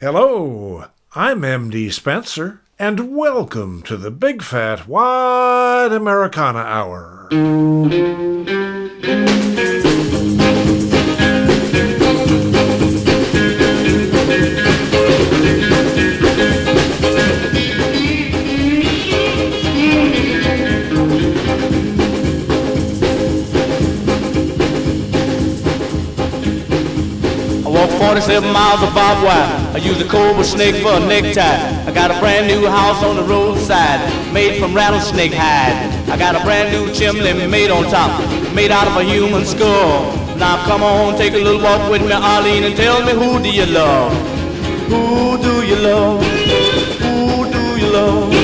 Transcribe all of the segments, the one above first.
Hello, I'm MD Spenser, and welcome to the Big Fat Wide Americana Hour. Seven miles of barbed wire. I use a cobra snake for a necktie. I got a brand new house on the roadside, made from rattlesnake hide. I got a brand new chimney made on top, made out of a human skull. Now come on, take a little walk with me, Arlene, and tell me who do you love? Who do you love? Who do you love?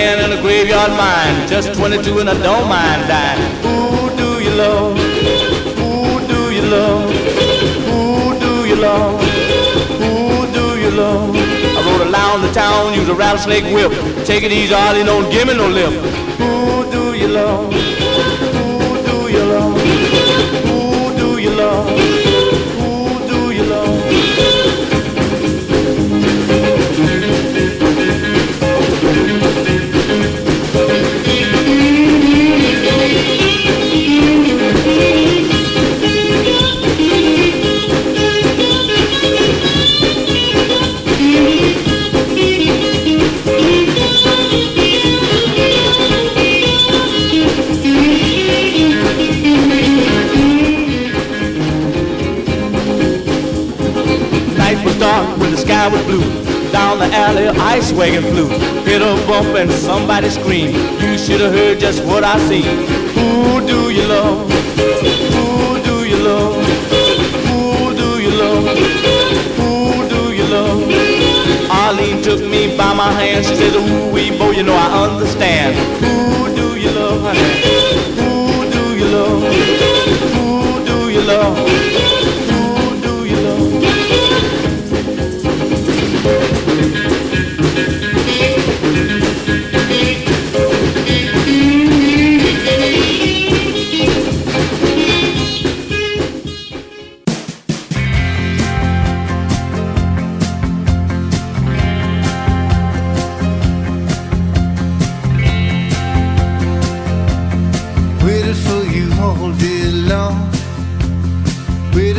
Hand and a graveyard mine. Just 22 and I don't mind dying. Who do you love? Who do you love? Who do you love? Who do you love? I rode around the town, use a rattlesnake whip. Take it easy, Arlie, don't give me no lip. Sky was blue. Down the alley, ice wagon flew. Hit a bump and somebody screamed. You should have heard just what I seen. Who do you love? Who do you love? Who do you love? Who do you love? Arlene took me by my hand. She said, Ooh, wee, boy, you know I understand. Who do you love? Who do you love? Who do you love?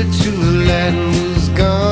Till the light was gone.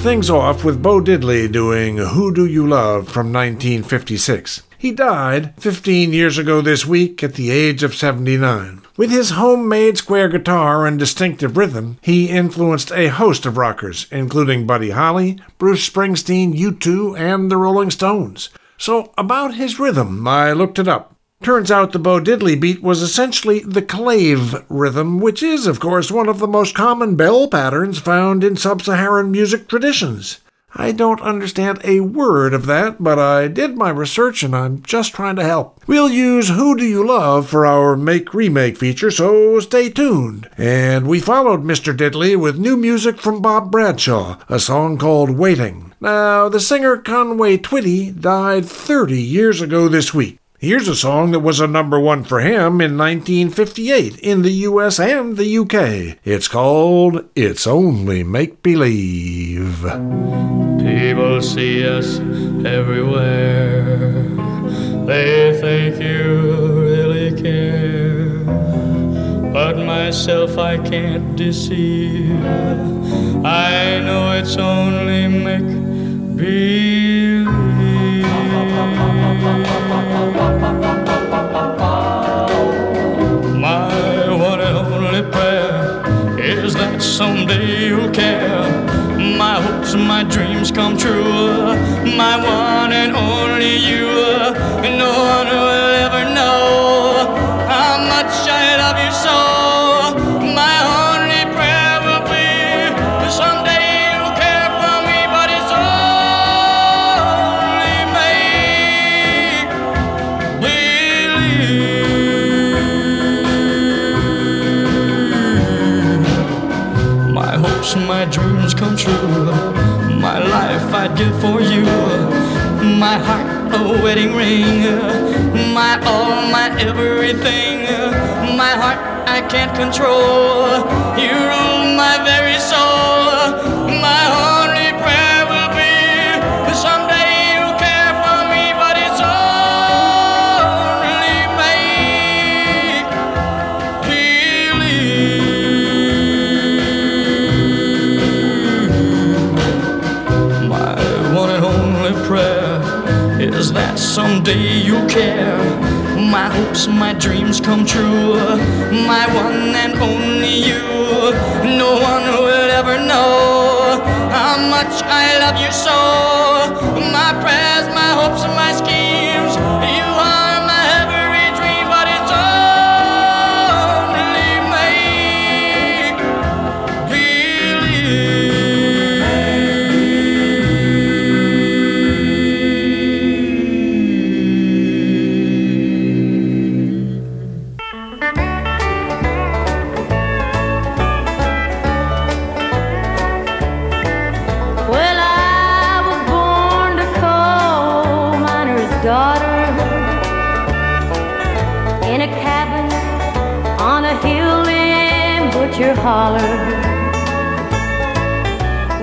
Things off with Bo Diddley doing Who Do You Love from 1956. He died 15 years ago this week at the age of 79. With his homemade square guitar and distinctive rhythm, he influenced a host of rockers, including Buddy Holly, Bruce Springsteen, U2, and the Rolling Stones. So, about his rhythm, I looked it up. Turns out the Bo Diddley beat was essentially the clave rhythm, which is, of course, one of the most common bell patterns found in sub Saharan music traditions. I don't understand a word of that, but I did my research and I'm just trying to help. We'll use Who Do You Love for our Make Remake feature, so stay tuned. And we followed Mr. Diddley with new music from Bob Bradshaw, a song called Waiting. Now, the singer Conway Twitty died 30 years ago this week. Here's a song that was a number one for him in 1958 in the US and the UK. It's called It's Only Make Believe. People see us everywhere. They think you really care. But myself I can't deceive. I know it's only make believe. My one and only prayer is that someday you'll care. My hopes my dreams come true. My one and only you. Wedding ring. My all, my everything. My heart I can't control. You is that someday you'll care. My hopes, my dreams come true. My one and only you. No one will ever know how much I love you so. My prayers, my hopes, and my schemes.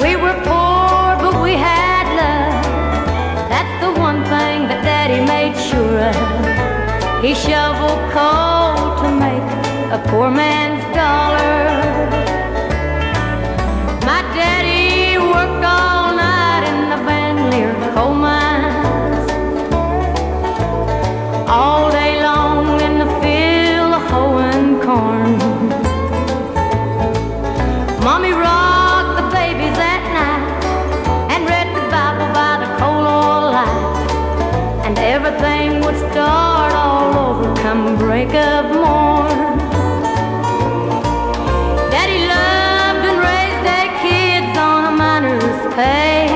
We were poor, but we had love. That's the one thing that Daddy made sure of. He shoveled coal to make a poor man's break of morn. Daddy loved and raised their kids on a miner's pay.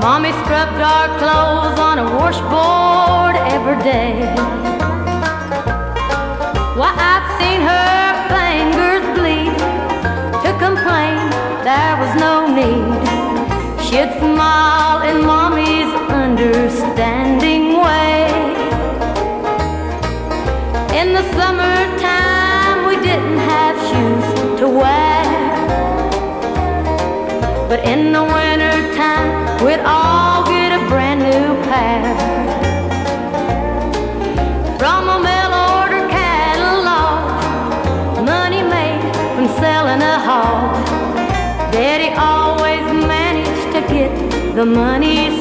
Mommy scrubbed our clothes on a washboard every day. Why, I've seen her fingers bleed to complain there was no need. She'd smile in Mommy's understanding But in the winter time, we'd all get a brand new pair. From a mail order catalog, money made from selling a hog. Daddy always managed to get the money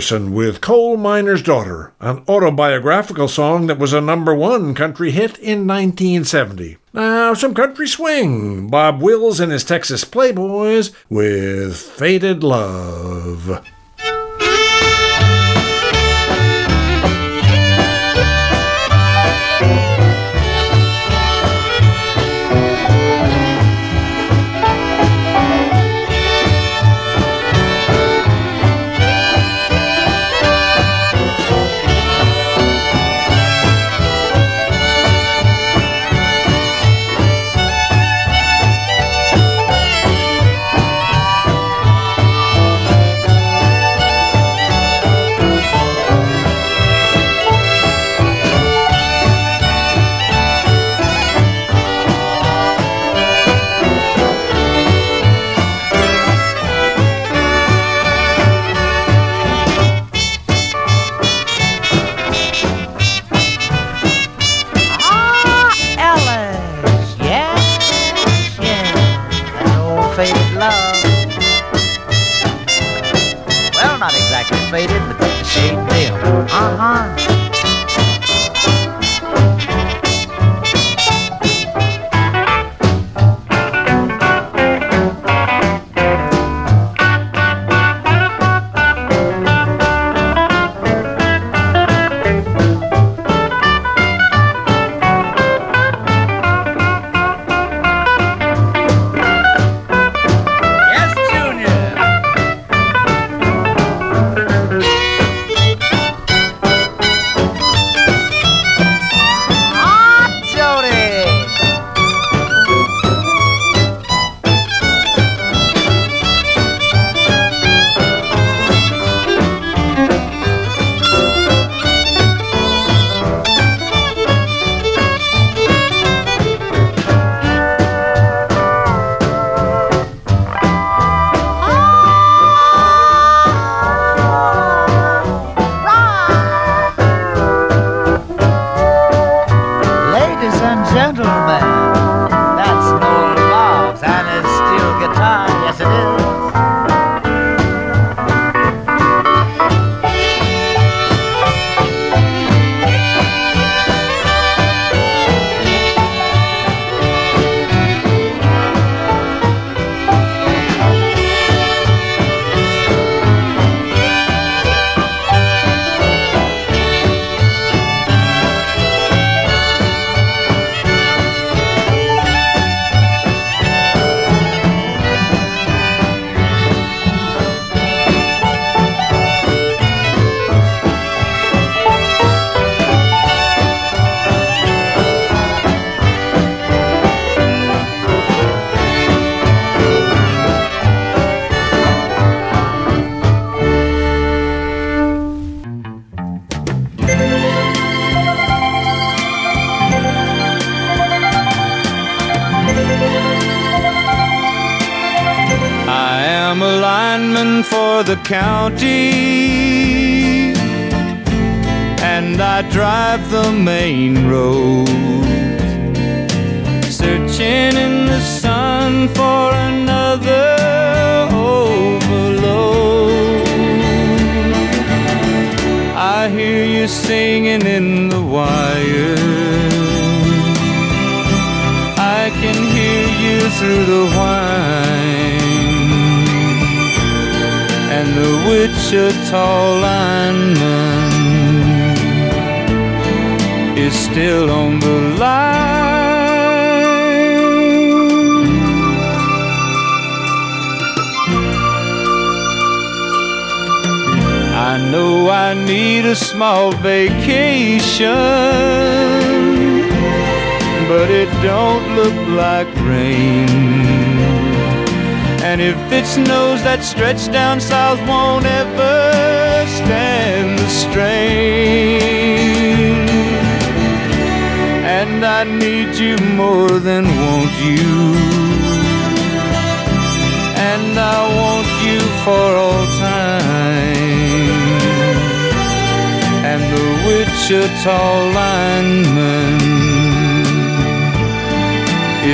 With Coal Miner's Daughter, an autobiographical song that was a number one country hit in 1970. Now, some country swing, Bob Wills and his Texas Playboys with Faded Love. Uh-huh.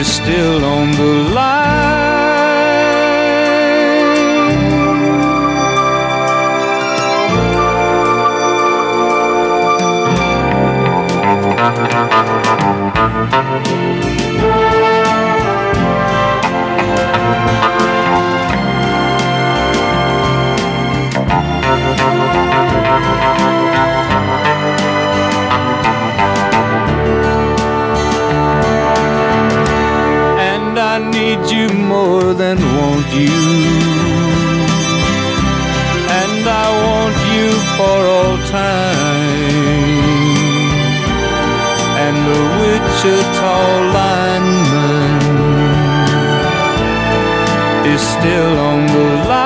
still on the line. you. And I want you for all time. And the Wichita lineman is still on the line.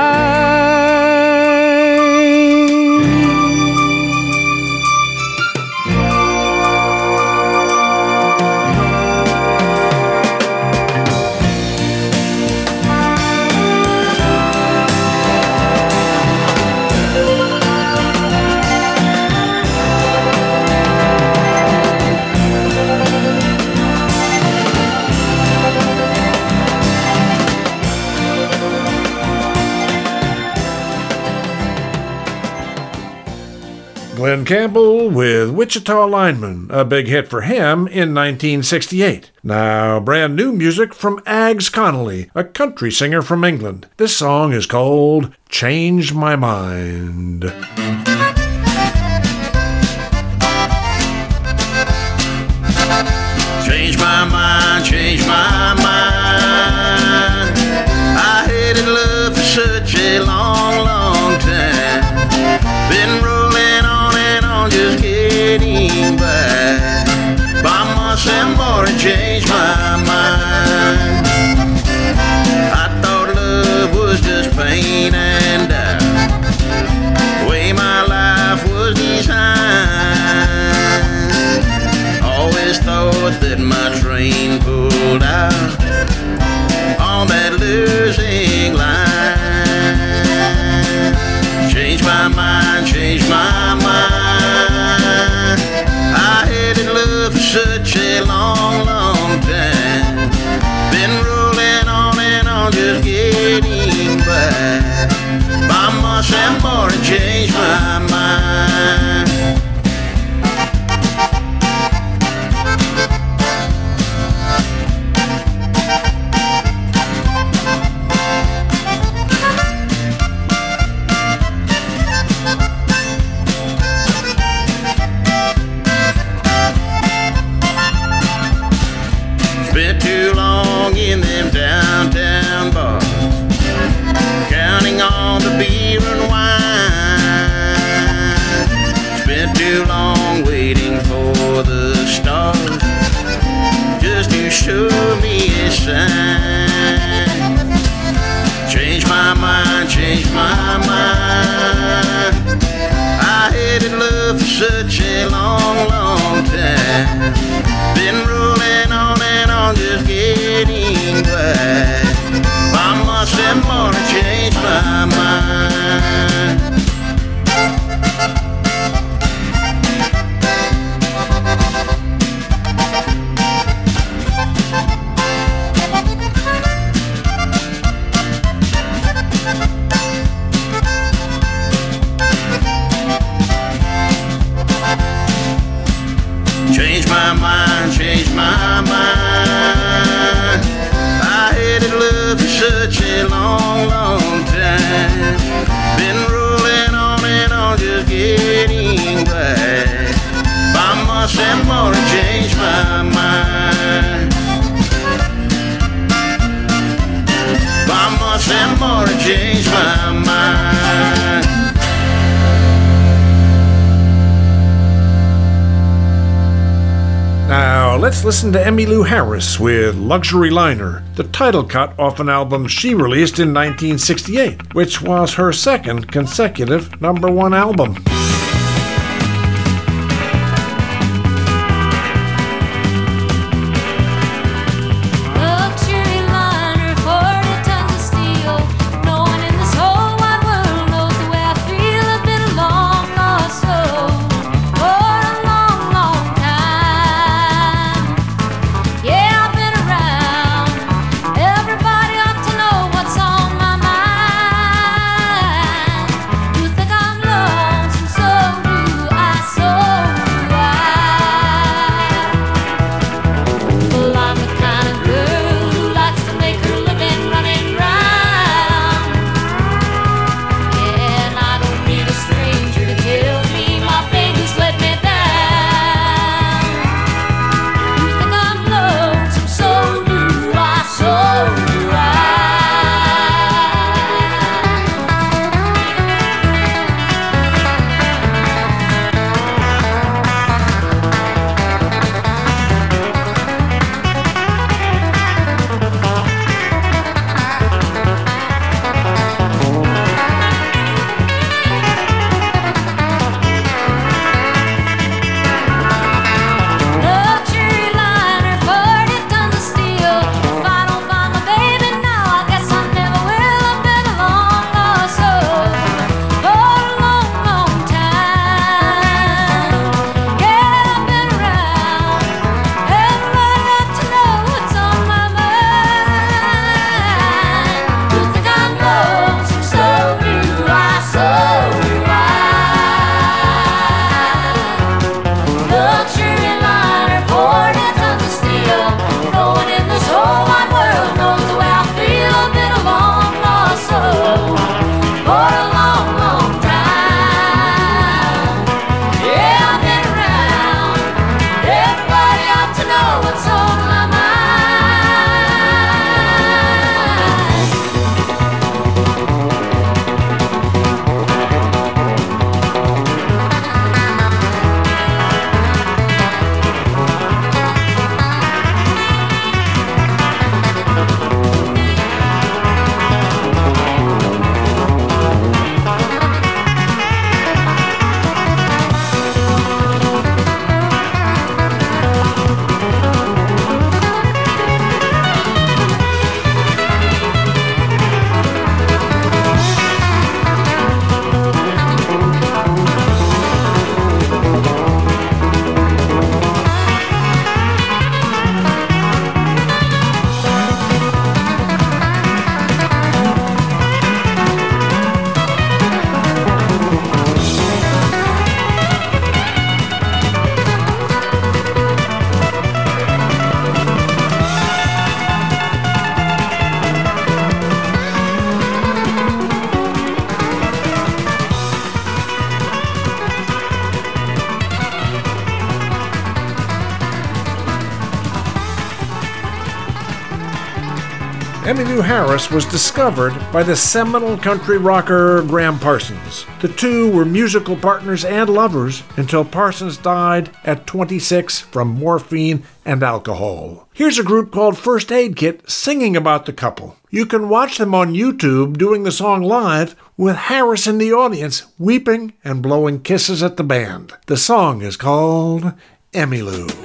Campbell with Wichita Lineman, a big hit for him in 1968. Now, brand new music from Aggs Connolly, a country singer from England. This song is called Change My Mind. Harris with Luxury Liner, the title cut off an album she released in 1968, which was her second consecutive number one album. Harris was discovered by the seminal country rocker Gram Parsons. The two were musical partners and lovers until Parsons died at 26 from morphine and alcohol. Here's a group called First Aid Kit singing about the couple. You can watch them on YouTube doing the song live with Harris in the audience weeping and blowing kisses at the band. The song is called Emmylou.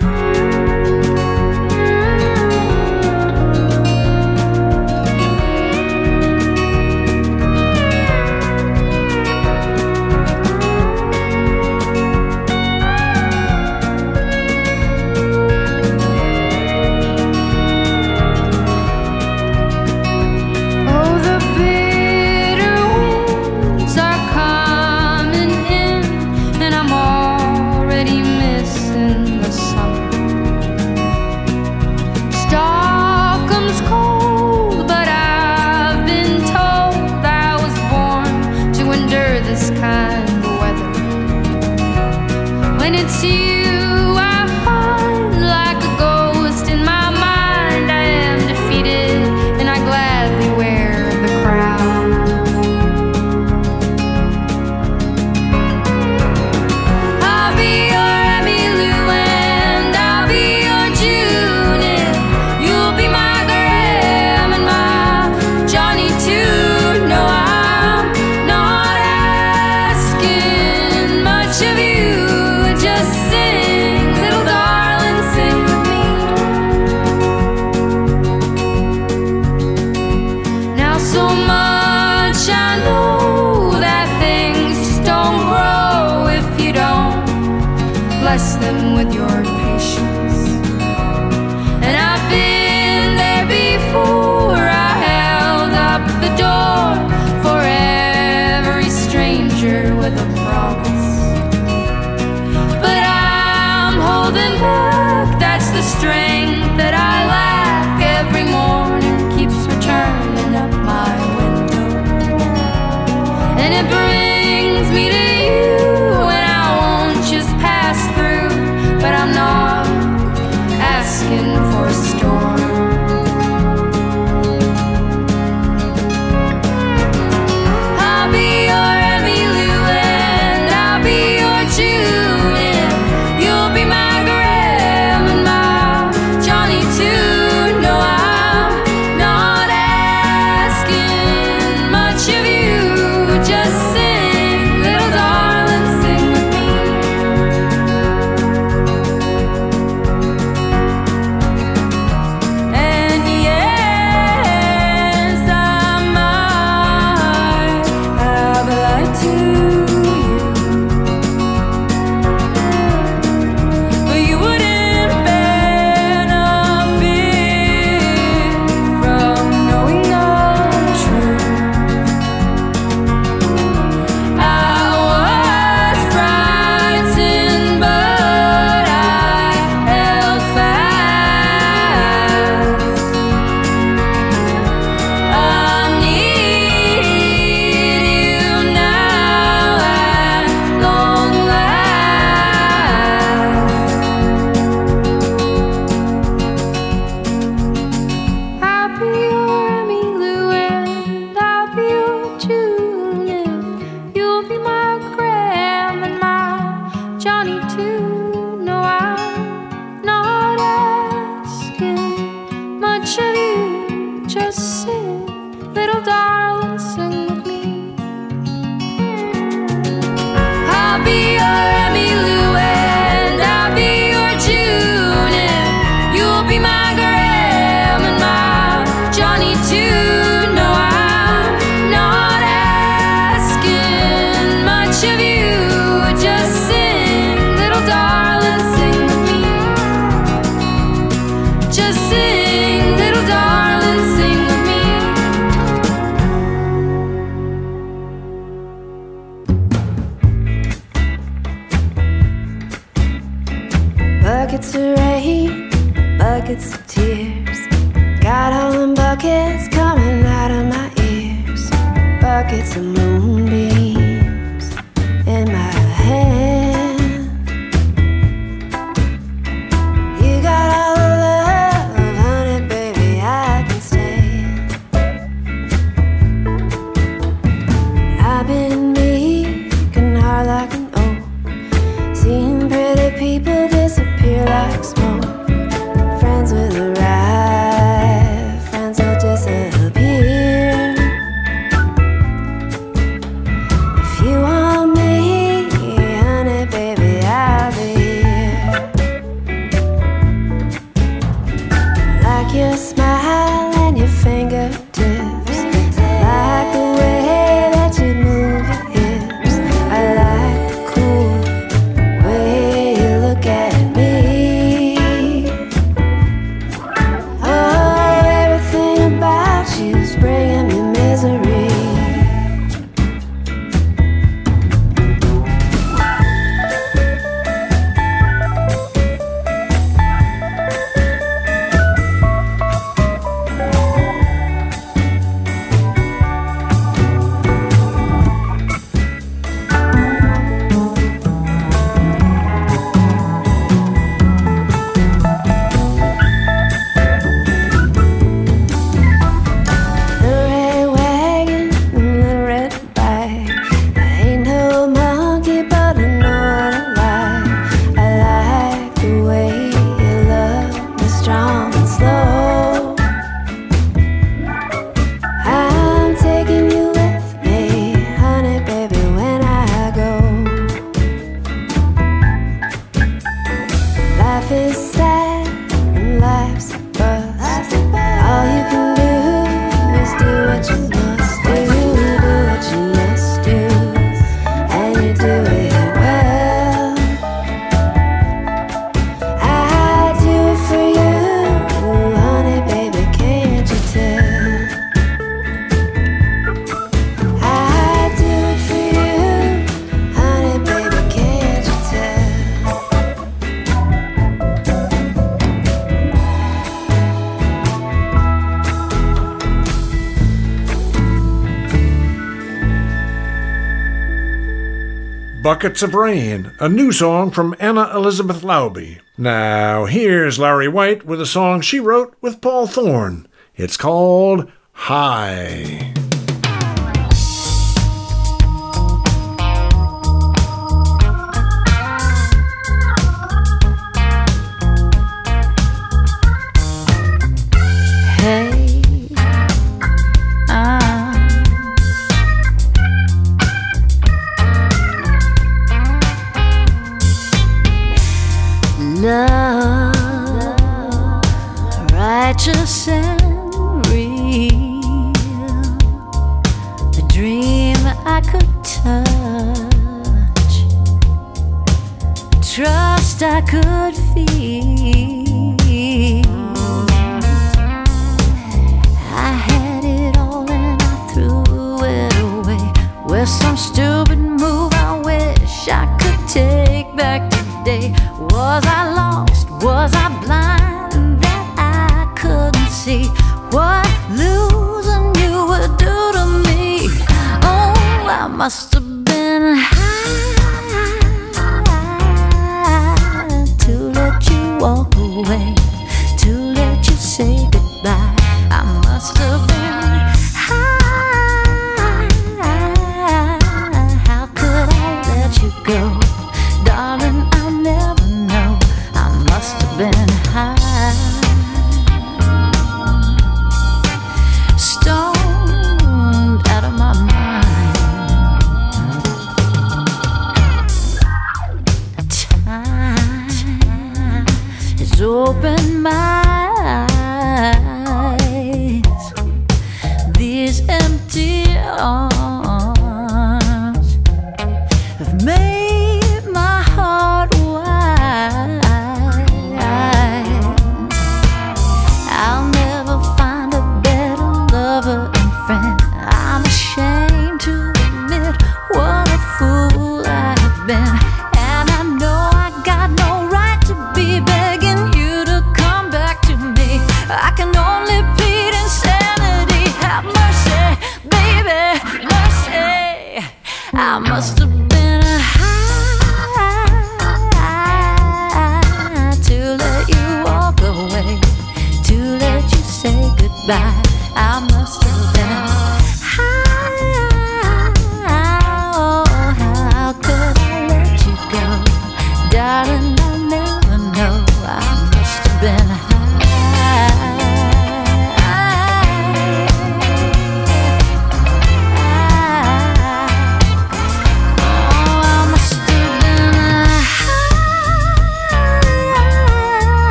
Buckets of Rain, a new song from Anna Elizabeth Laube. Now, here's Larry White with a song she wrote with Paul Thorn. It's called High.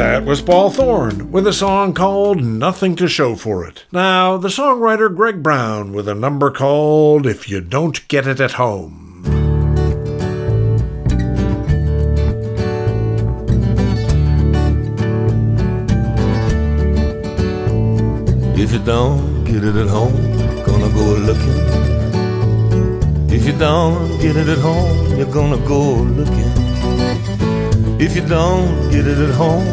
That was Paul Thorn with a song called Nothing to Show for It. Now, the songwriter Greg Brown with a number called If You Don't Get It at Home. If you don't get it at home, gonna go looking. If you don't get it at home, you're gonna go looking. If you don't get it at home,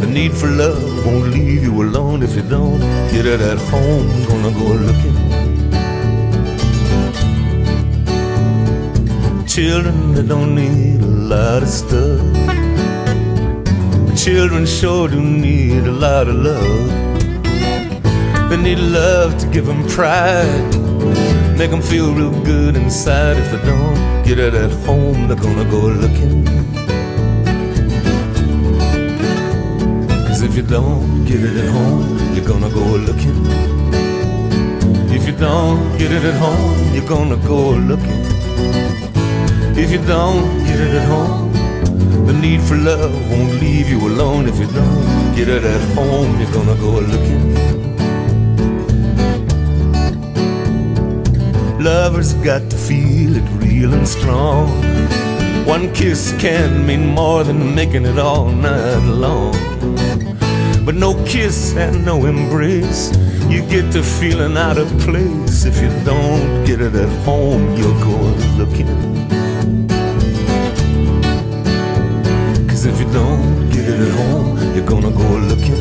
the need for love won't leave you alone. If you don't get it at home, gonna go looking. Children that don't need a lot of stuff. Children sure do need a lot of love. They need love to give them pride. Make them feel real good inside. If they don't get it at home, they're gonna go looking. don't get it at home, you're gonna go looking. If you don't get it at home, you're gonna go looking. If you don't get it at home, the need for love won't leave you alone. If you don't get it at home, you're gonna go looking. Lovers got to feel it real and strong. One kiss can mean more than making it all night long. But no kiss and no embrace. You get to feeling out of place. If you don't get it at home, you'll go looking. Cause if you don't get it at home, you're gonna go looking.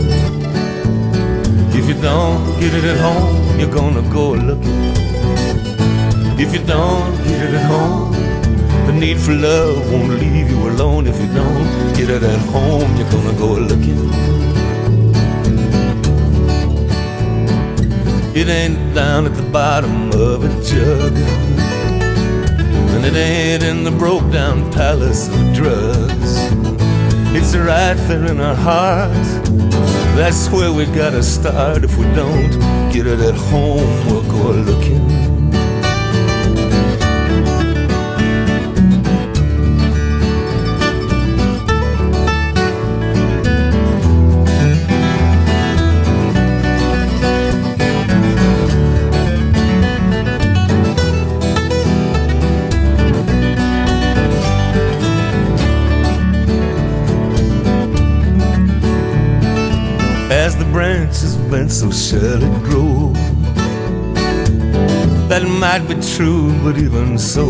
If you don't get it at home, you're gonna go looking. If you don't get it at home, the need for love won't leave you alone. If you don't get it at home, you're gonna go looking. It ain't down at the bottom of a jug. And it ain't in the broke down palace of drugs. It's right there in our hearts. That's where we gotta start. If we don't get it at home, we'll go looking. Branches bend, so shall it grow. That might be true, but even so,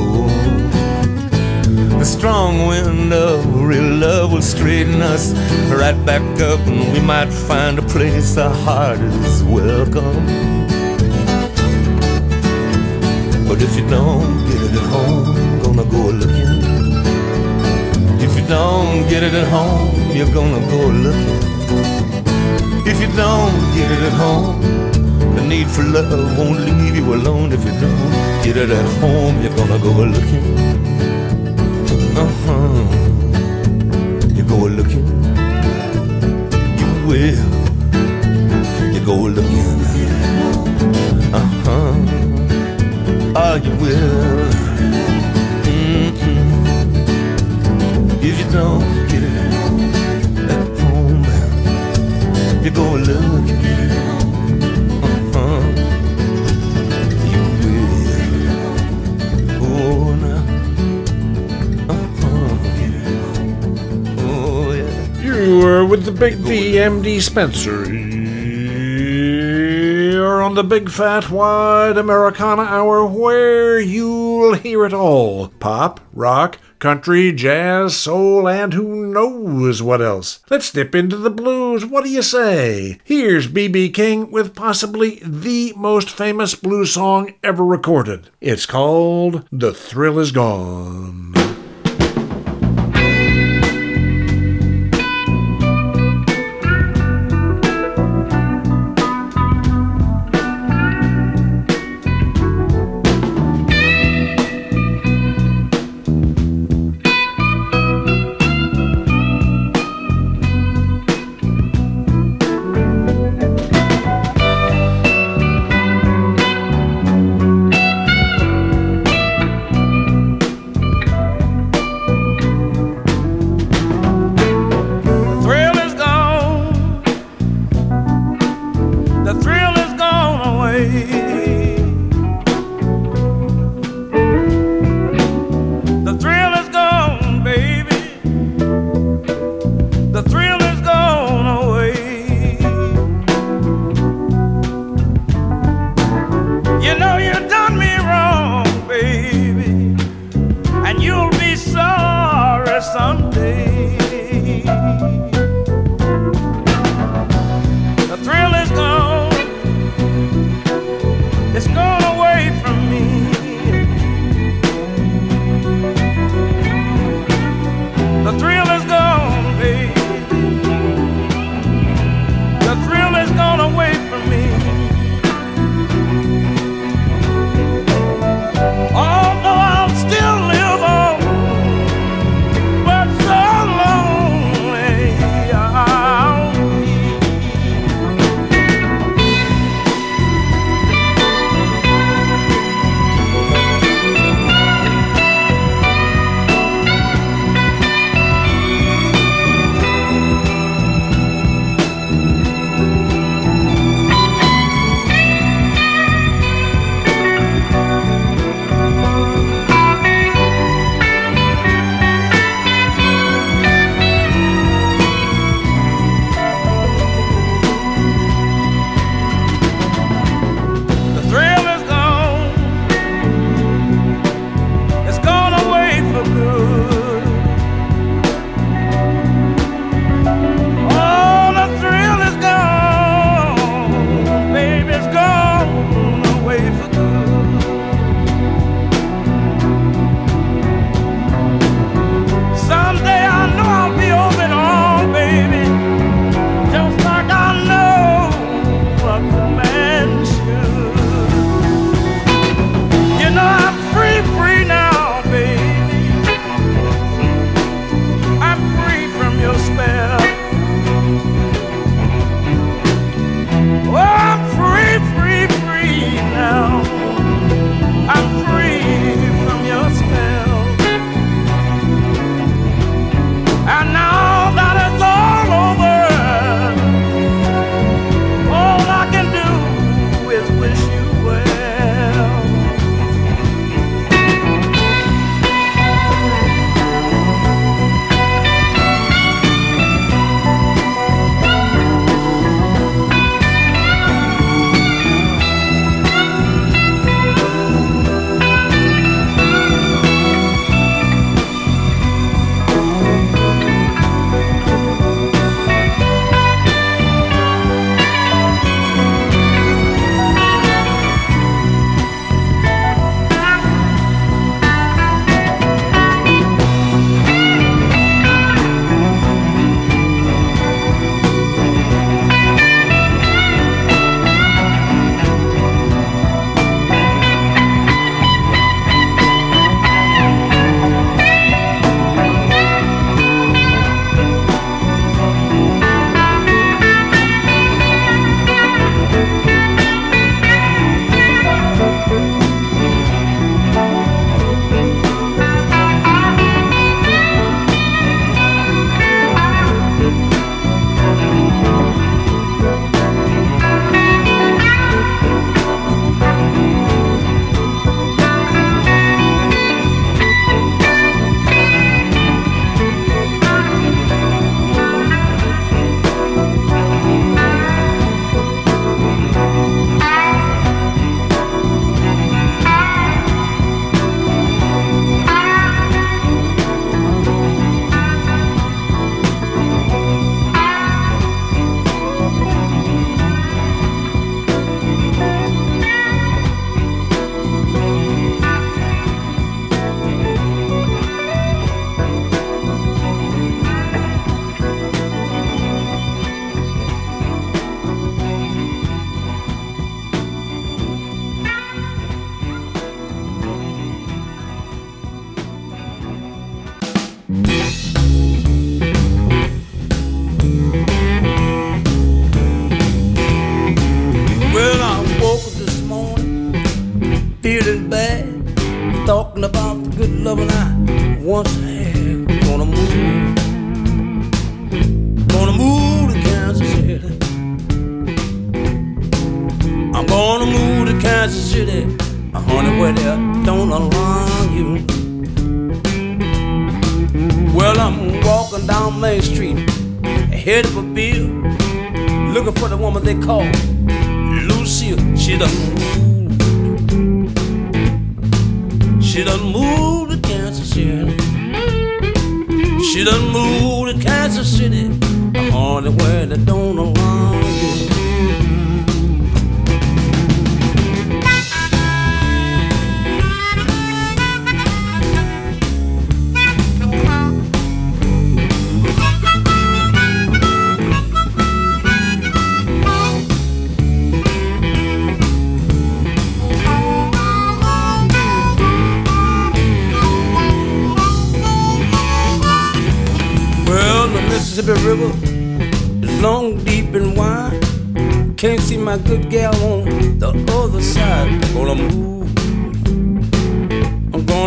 the strong wind of real love will straighten us right back up, and we might find a place our heart is welcome. But if you don't get it at home, gonna go looking. If you don't get it at home, you're gonna go looking. If you don't get it at home, the need for love won't leave you alone. If you don't get it at home, you're gonna go looking. Uh-huh. You go looking. You will. You go looking. Uh-huh. Oh, you will. Mm-mm. If you don't you go looking. Uh-huh. Oh. Uh-huh. Oh. You are with the Big D, MD Spenser. You're on the Big Fat Wide Americana Hour where you'll hear it all pop, rock, country, jazz, soul, and who knows what else. Let's dip into the blues. What do you say? Here's B.B. King with possibly the most famous blues song ever recorded. It's called The Thrill Is Gone.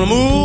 move.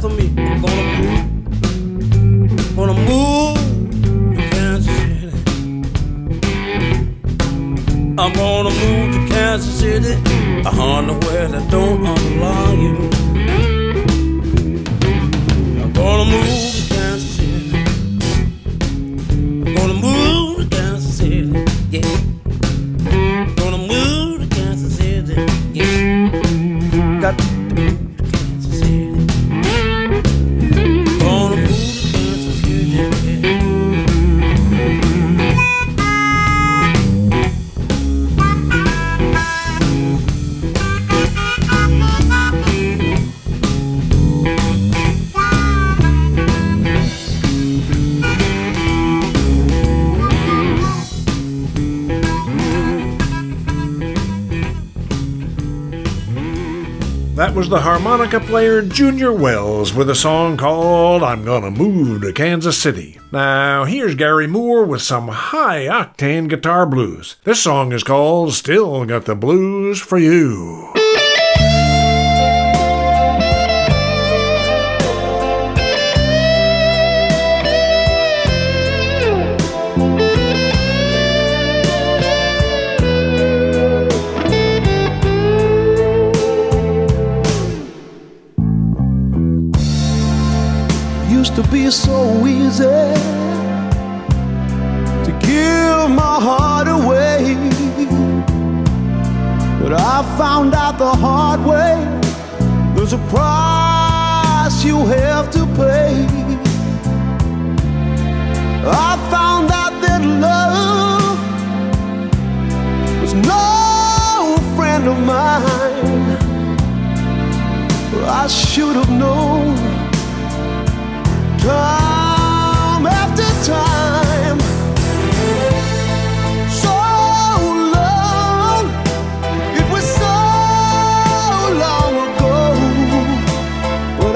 For me. was the harmonica player Junior Wells with a song called I'm Gonna Move to Kansas City. Now, here's Gary Moore with some high octane guitar blues. This song is called Still Got the Blues for You. a price you have to pay. I found out that love was no friend of mine. I should have known. Time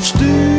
Know.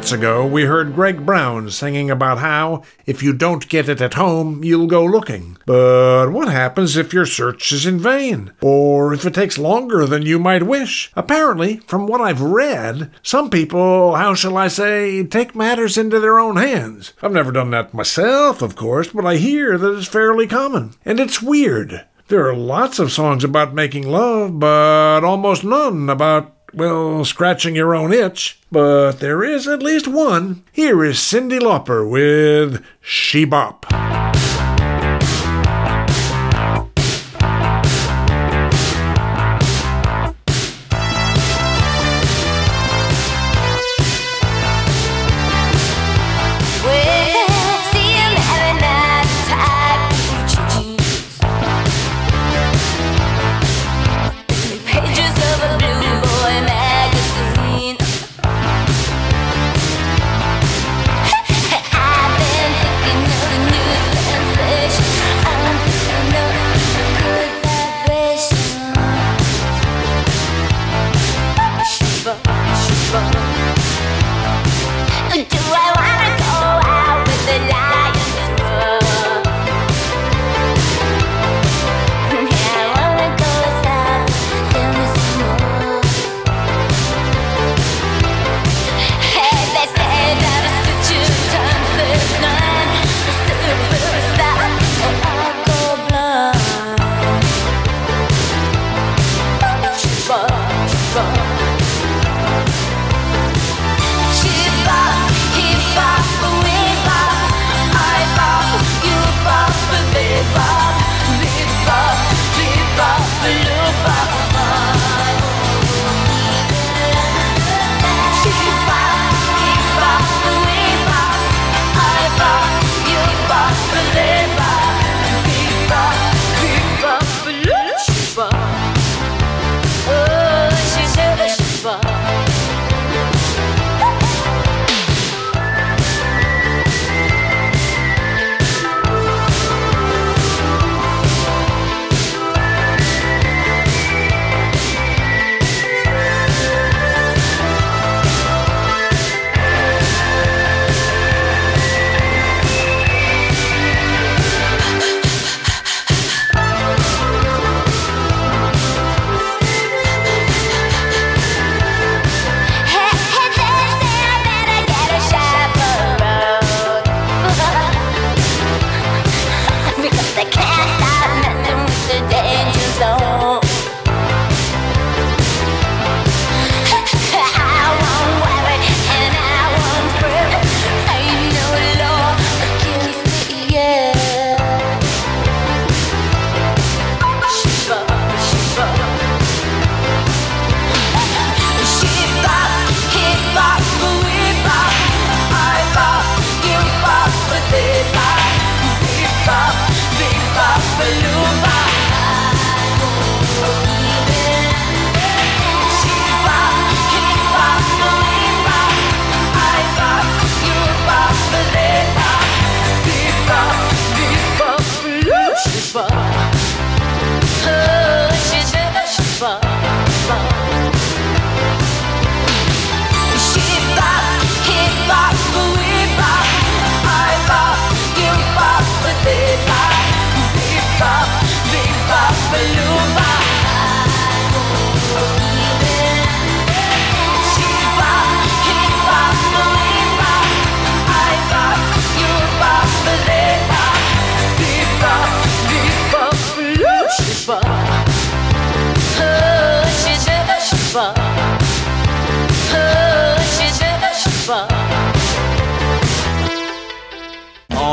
Minutes ago, we heard Greg Brown singing about how, if you don't get it at home, you'll go looking. But what happens if your search is in vain? Or if it takes longer than you might wish? Apparently, from what I've read, some people, how shall I say, take matters into their own hands. I've never done that myself, of course, but I hear that it's fairly common. And it's weird. There are lots of songs about making love, but almost none about well, scratching your own itch, but there is at least one. Here is Cyndi Lauper with She Bop.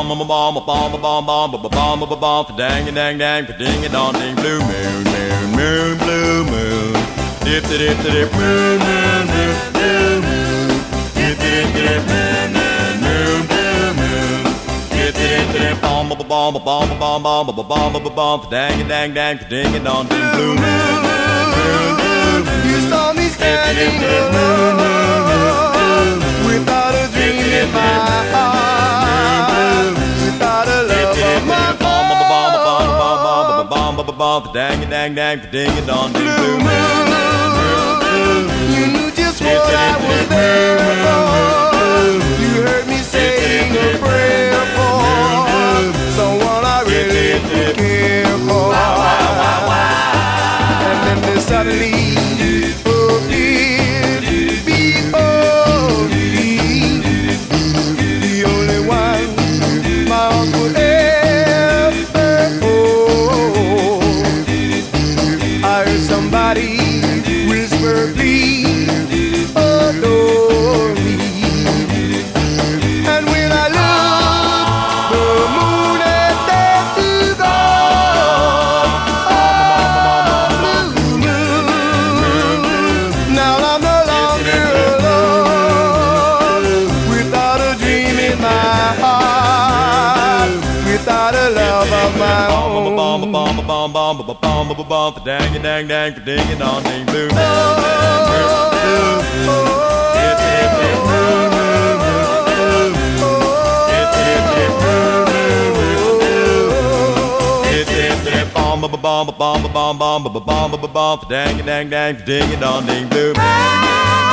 Bomb, bomb, bomb, bomb, bomb, bomb, bomb, bomb, bomb, bomb, dang, dang, dang, ding, a dong, ding, blue moon, moon, moon, blue moon, dip, dip, dip, moon, moon, moon, blue moon, dip, dip, dip, moon, moon, moon, blue moon, dip, dip, dip, bomb, bomb, bomb, bomb, bomb, bomb, bomb, bomb, bomb, dang, dang, dang, ding, a dong, ding, blue moon, moon, blue moon, You saw me standing alone without a dream in my heart, bomb, dang, dang, dang, ding, a dong, ding, blue moon. You knew just what I was there for. You heard me saying a prayer for someone I really care for. And then suddenly bomb bomb bomb bomb bomb bomb for dang a dang dang for ding and on ding boom Bomb bomb bomb bomb bomb bomb bomb bomb bomb for dang a dang dang for ding boom boom boom boom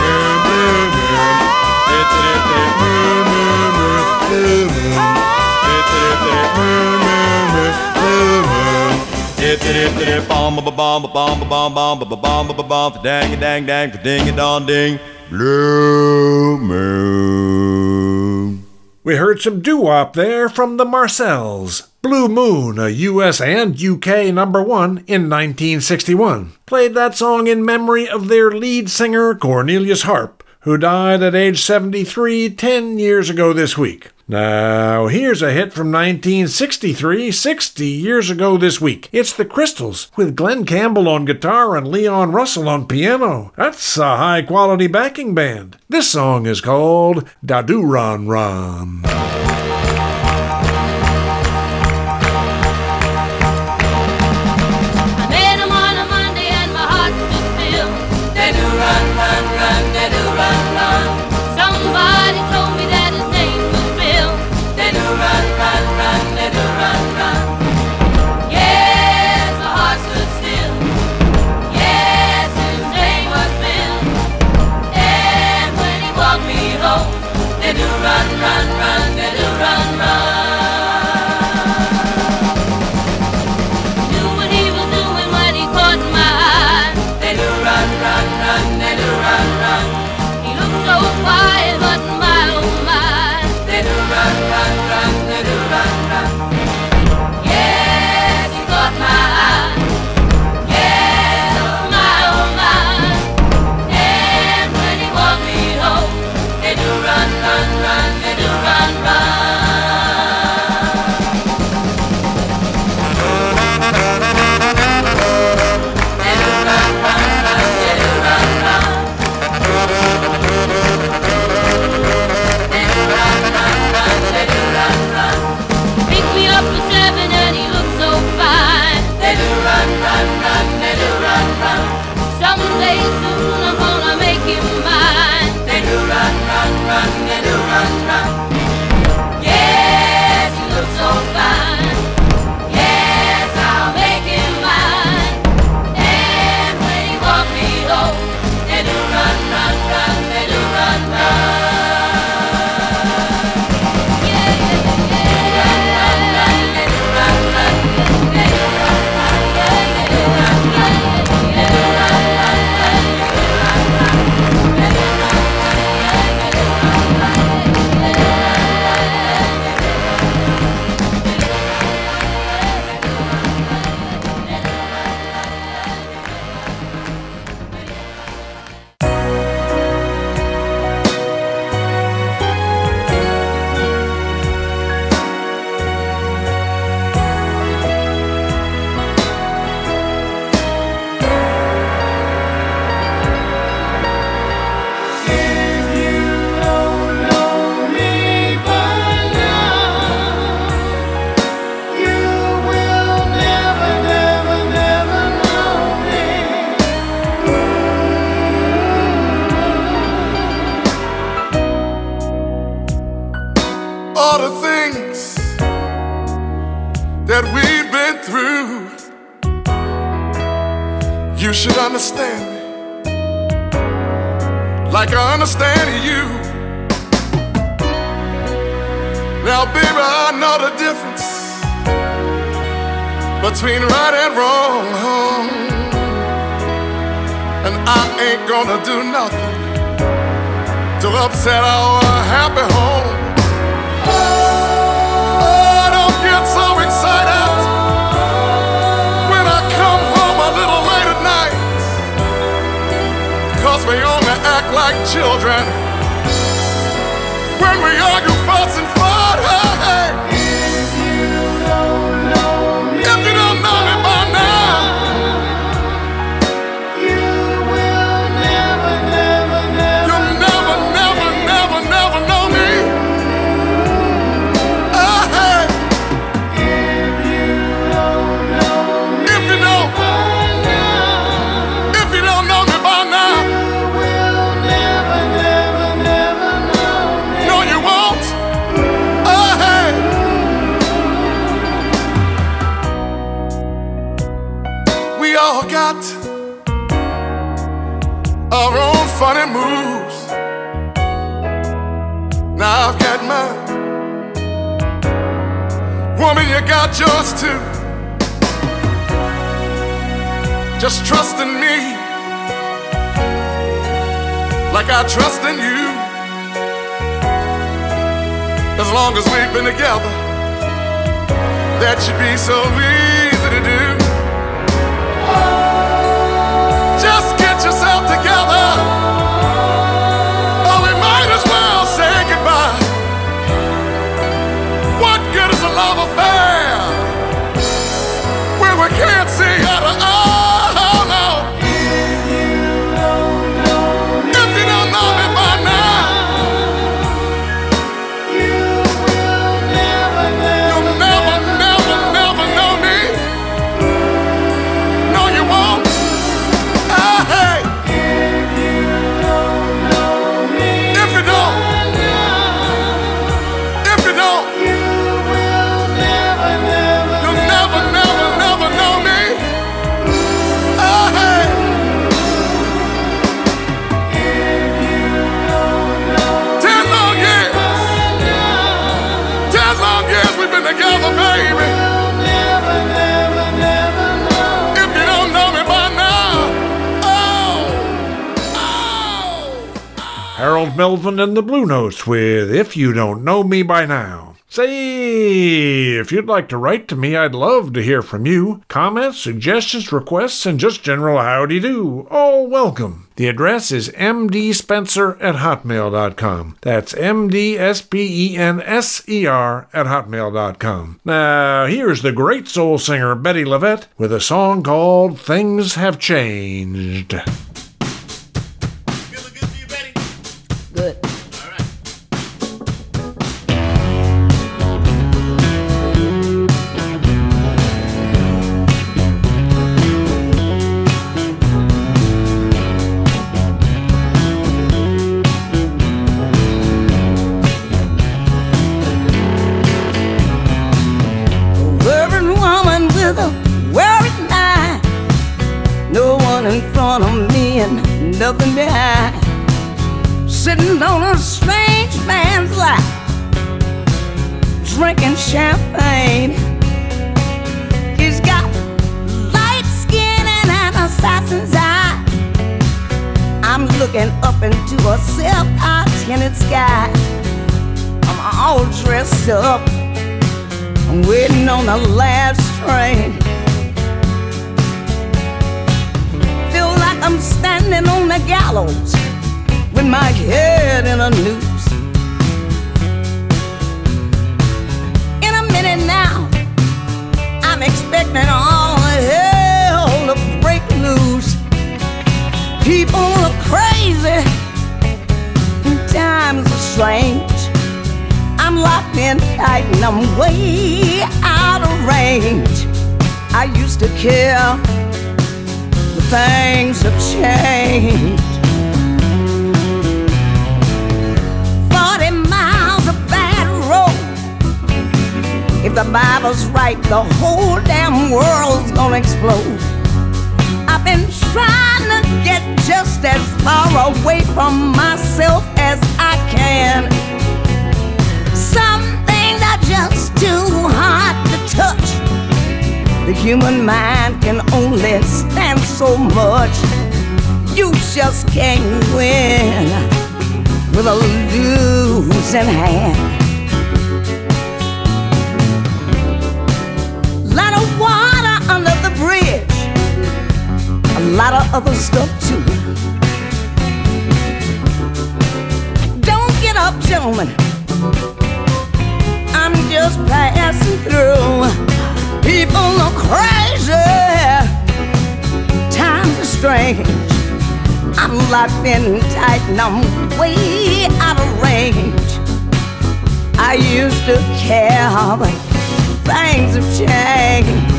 Boom boom boom. boom boom boom boom boom boom boom. It's it's it's boom boom boom boom. Dip dip dip bomb bomb bomb bomb bomb bomb bomb bomb bomb bomb dang dang dang ding dong ding blue moon. We heard some doo-wop there from the Marcels. Blue Moon, a US and UK number one in 1961, played that song in memory of their lead singer Cornelius Harp, who died at age 73 10 years ago this week. Now, here's a hit from 1963, 60 years ago this week. It's The Crystals, with Glen Campbell on guitar and Leon Russell on piano. That's a high quality backing band. This song is called Da Doo Ron Ron. Just trust in me like I trust in you. As long as we've been together, that should be so easy Melvin and the Blue Notes with If You Don't Know Me By Now. Say, if you'd like to write to me, I'd love to hear from you. Comments, suggestions, requests, and just general howdy do. All welcome. The address is mdspenser at hotmail.com. That's M-D-S-P-E-N-S-E-R at hotmail.com. Now, here's the great soul singer Bettye LaVette with a song called Things Have Changed. On the last train. Feel like I'm standing on the gallows with my head in a noose. In a minute now, I'm expecting all hell to break loose. People are crazy, and times are strange. Locked in tight and I'm way out of range. I used to care, but things have changed. 40 miles of bad road. If the Bible's right, the whole damn world's gonna explode. I've been trying to get just as far away from myself as I can. Some things are just too hard to touch. The human mind can only stand so much. You just can't win with a losing hand. Lot of water under the bridge, a lot of other stuff too. Don't get up, gentlemen. I'm just passing through. People are crazy. Times are strange. I'm locked in tight and I'm way out of range. I used to care, but things have changed.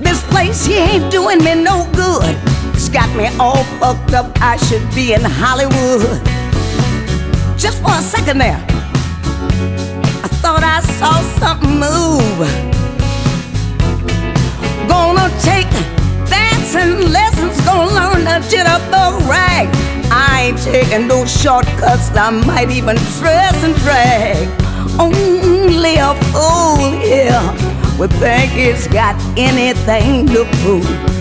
This place here ain't doing me no good. It's got me all fucked up. I should be in Hollywood. Just for a second there, I thought I saw something move. Gonna take dancing lessons, gonna learn to jitterbug rag. I ain't taking no shortcuts, I might even dress and drag. Only a fool here would think he's got anything to prove.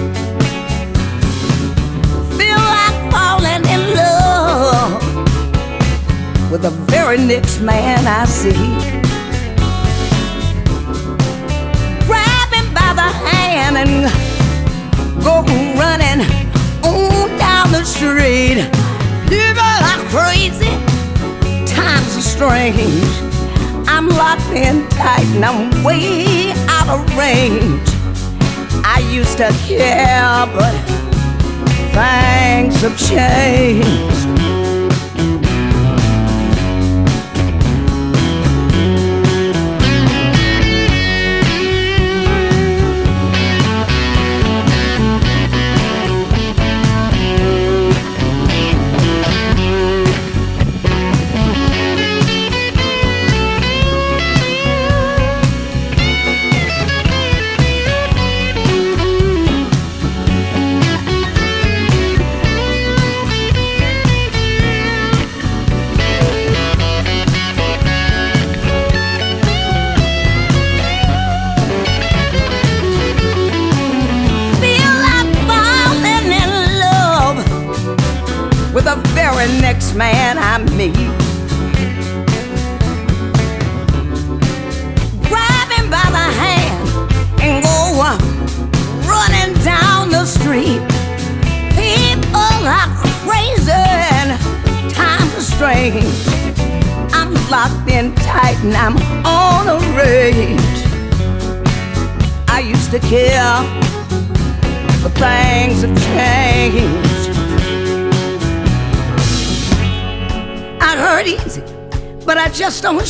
With the very next man I see. Grab him by the hand and go running on down the street. People are crazy, times are strange. I'm locked in tight and I'm way out of range. I used to care, but things have changed.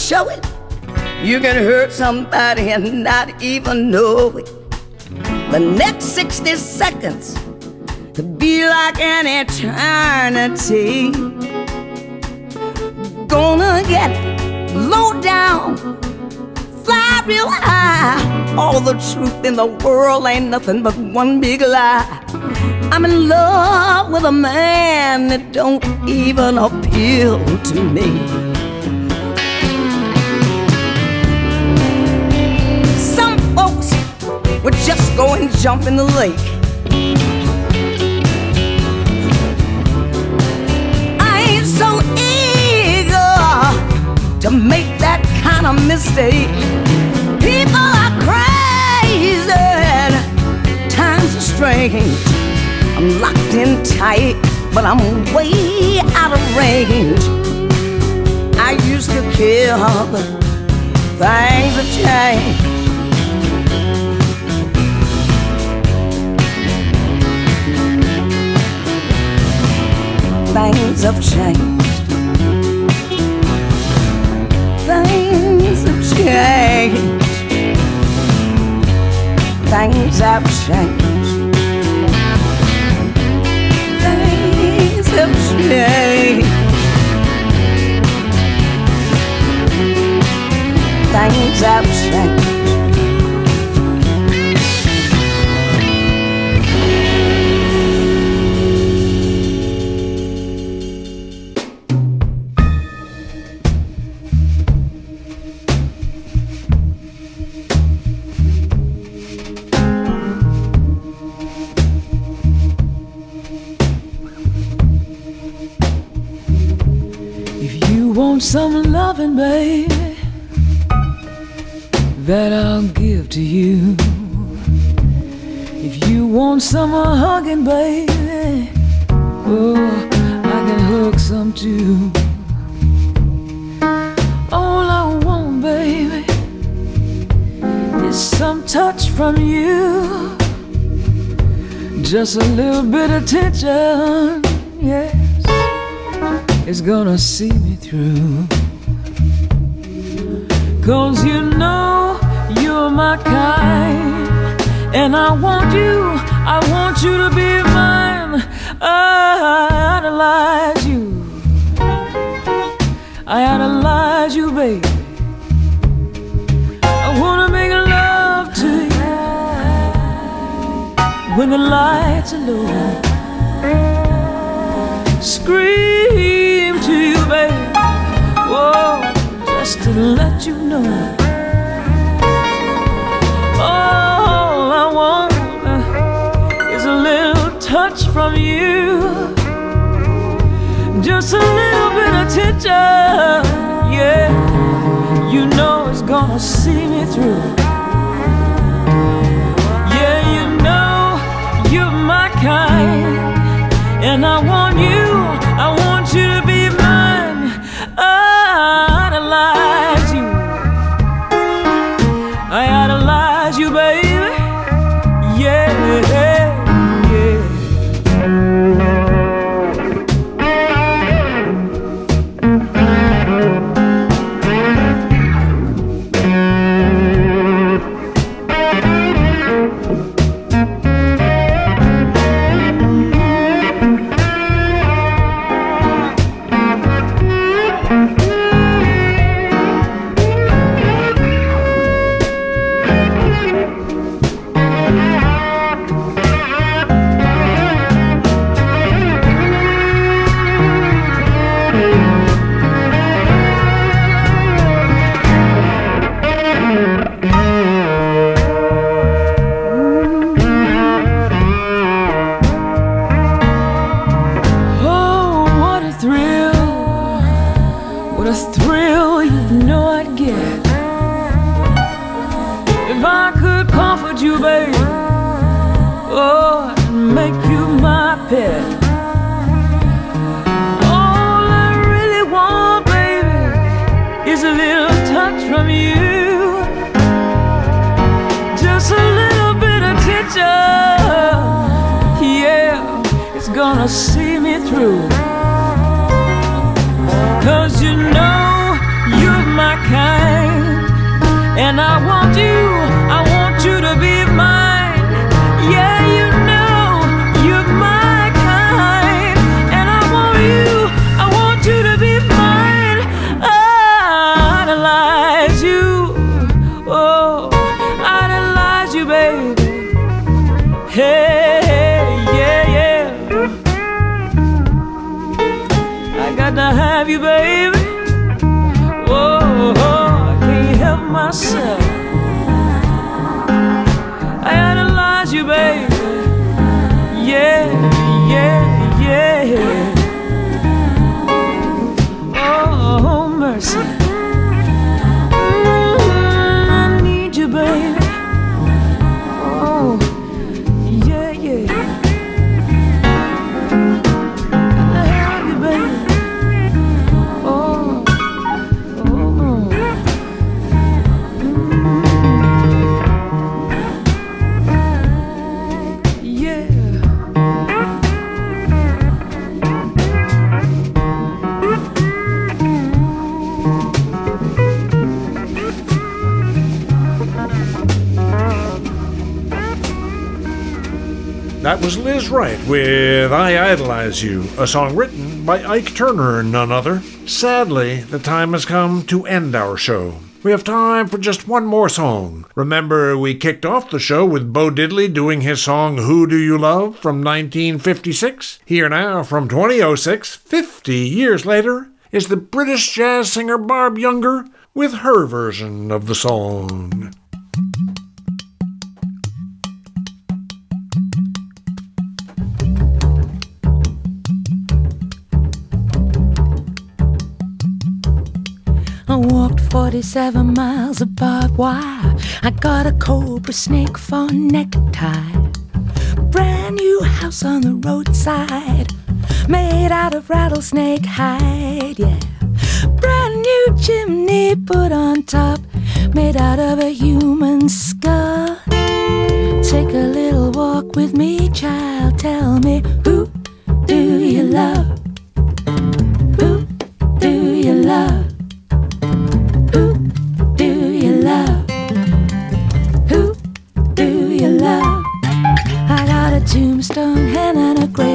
Show it. You can hurt somebody and not even know it. The next 60 seconds could be like an eternity. Gonna get low down, fly real high. All the truth in the world ain't nothing but one big lie. I'm in love with a man that don't even appeal to me. Would just go and jump in the lake. I ain't so eager to make that kind of mistake. People are crazy, times are strange. I'm locked in tight, but I'm way out of range. I used to care, but things have changed. Things have changed. Things have changed. Things have changed. Things have changed. Things have changed. You want some hugging, baby, oh, I can hug some too. All I want, baby, is some touch from you. Just a little bit of attention, yes is gonna see me through. Cause you know you're my kind, and I want you, I want you to be mine. I idolize you, I idolize you, baby. I wanna make love to you when the lights are low. Scream to you, baby. Whoa, just to let you know. Touch from you. Just a little bit of attention, yeah. You know it's gonna see me through. Yeah, you know you're my kind, and I want you, with I Idolize You, a song written by Ike Turner and none other. Sadly, the time has come to end our show. We have time for just one more song. Remember, we kicked off the show with Bo Diddley doing his song Who Do You Love from 1956. Here now, from 2006, 50 years later, is the British jazz singer Barb Jungr with her version of the song. 47 miles barbed wire. I got a cobra snake for necktie. Brand new house on the roadside, made out of rattlesnake hide, yeah. Brand new chimney put on top, made out of a human skull. Take a little walk with me, child. Tell me, who do you love? Tombstone hand and a graveyard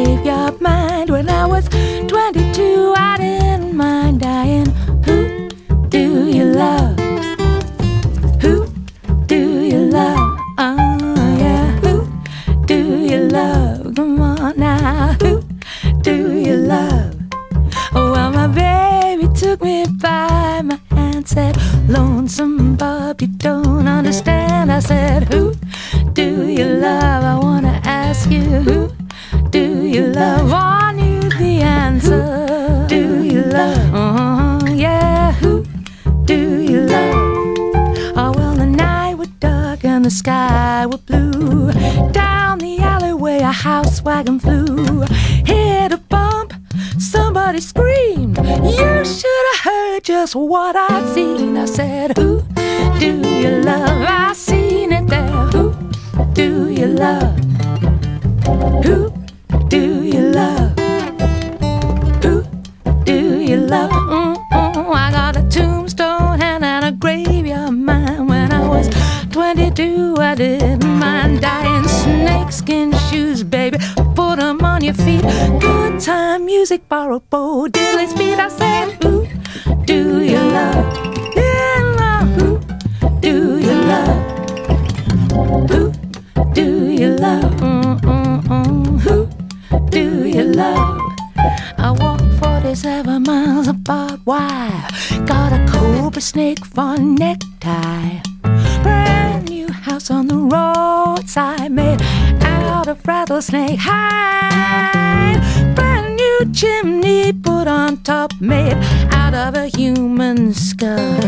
Brand new chimney put on top, made out of a human skull.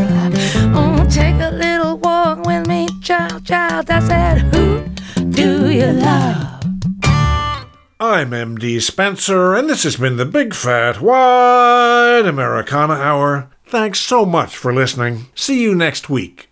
Oh, take a little walk with me, child, child. I said, Who do you love? I'm MD Spenser, and this has been the Big Fat Wide Americana Hour. Thanks so much for listening. See you next week.